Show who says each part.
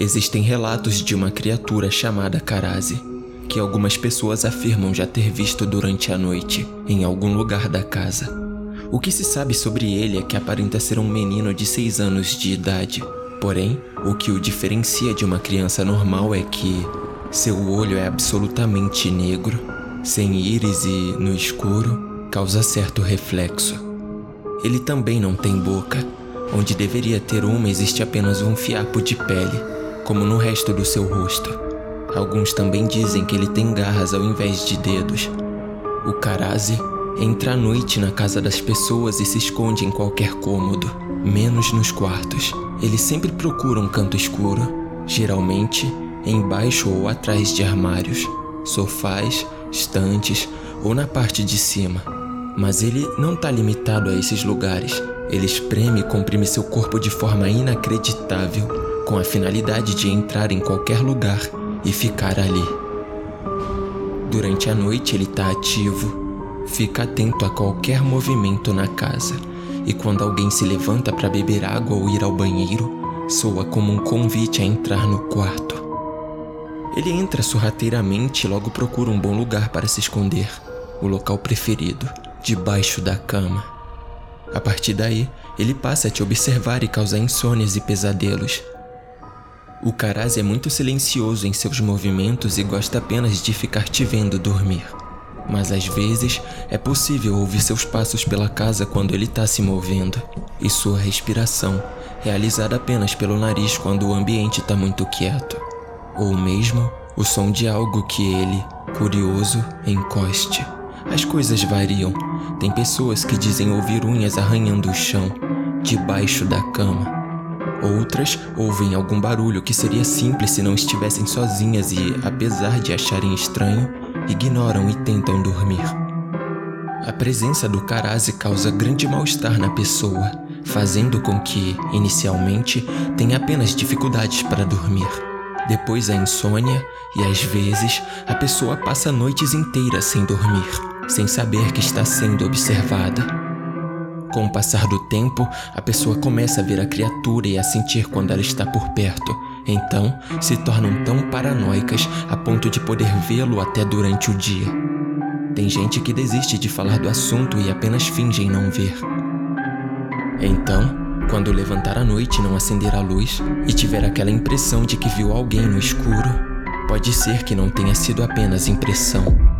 Speaker 1: Existem relatos de uma criatura chamada Karazi, que algumas pessoas afirmam já ter visto durante a noite em algum lugar da casa. O que se sabe sobre ele é que aparenta ser um menino de 6 anos de idade. Porém, o que o diferencia de uma criança normal é que seu olho é absolutamente negro, sem íris e, no escuro, causa certo reflexo. Ele também não tem boca. Onde deveria ter uma, existe apenas um fiapo de pele, como no resto do seu rosto. Alguns também dizem que ele tem garras ao invés de dedos. O Karazi entra à noite na casa das pessoas e se esconde em qualquer cômodo, menos nos quartos. Ele sempre procura um canto escuro, geralmente embaixo ou atrás de armários, sofás, estantes ou na parte de cima. Mas ele não está limitado a esses lugares. Ele espreme e comprime seu corpo de forma inacreditável, com a finalidade de entrar em qualquer lugar e ficar ali. Durante a noite ele está ativo, fica atento a qualquer movimento na casa, e quando alguém se levanta para beber água ou ir ao banheiro, soa como um convite a entrar no quarto. Ele entra sorrateiramente e logo procura um bom lugar para se esconder, o local preferido, debaixo da cama. A partir daí, ele passa a te observar e causar insônias e pesadelos. O Karaz é muito silencioso em seus movimentos e gosta apenas de ficar te vendo dormir. Mas às vezes é possível ouvir seus passos pela casa quando ele está se movendo, e sua respiração, realizada apenas pelo nariz quando o ambiente está muito quieto ou mesmo o som de algo que ele, curioso, encoste. As coisas variam. Tem pessoas que dizem ouvir unhas arranhando o chão, debaixo da cama. Outras ouvem algum barulho que seria simples se não estivessem sozinhas e, apesar de acharem estranho, ignoram e tentam dormir. A presença do Karazi causa grande mal-estar na pessoa, fazendo com que, inicialmente, tenha apenas dificuldades para dormir depois a insônia e às vezes a pessoa passa noites inteiras sem dormir, sem saber que está sendo observada. Com o passar do tempo, a pessoa começa a ver a criatura e a sentir quando ela está por perto. Então, se tornam tão paranoicas a ponto de poder vê-lo até durante o dia. Tem gente que desiste de falar do assunto e apenas fingem não ver. Então, quando levantar à noite e não acender a luz e tiver aquela impressão de que viu alguém no escuro, pode ser que não tenha sido apenas impressão,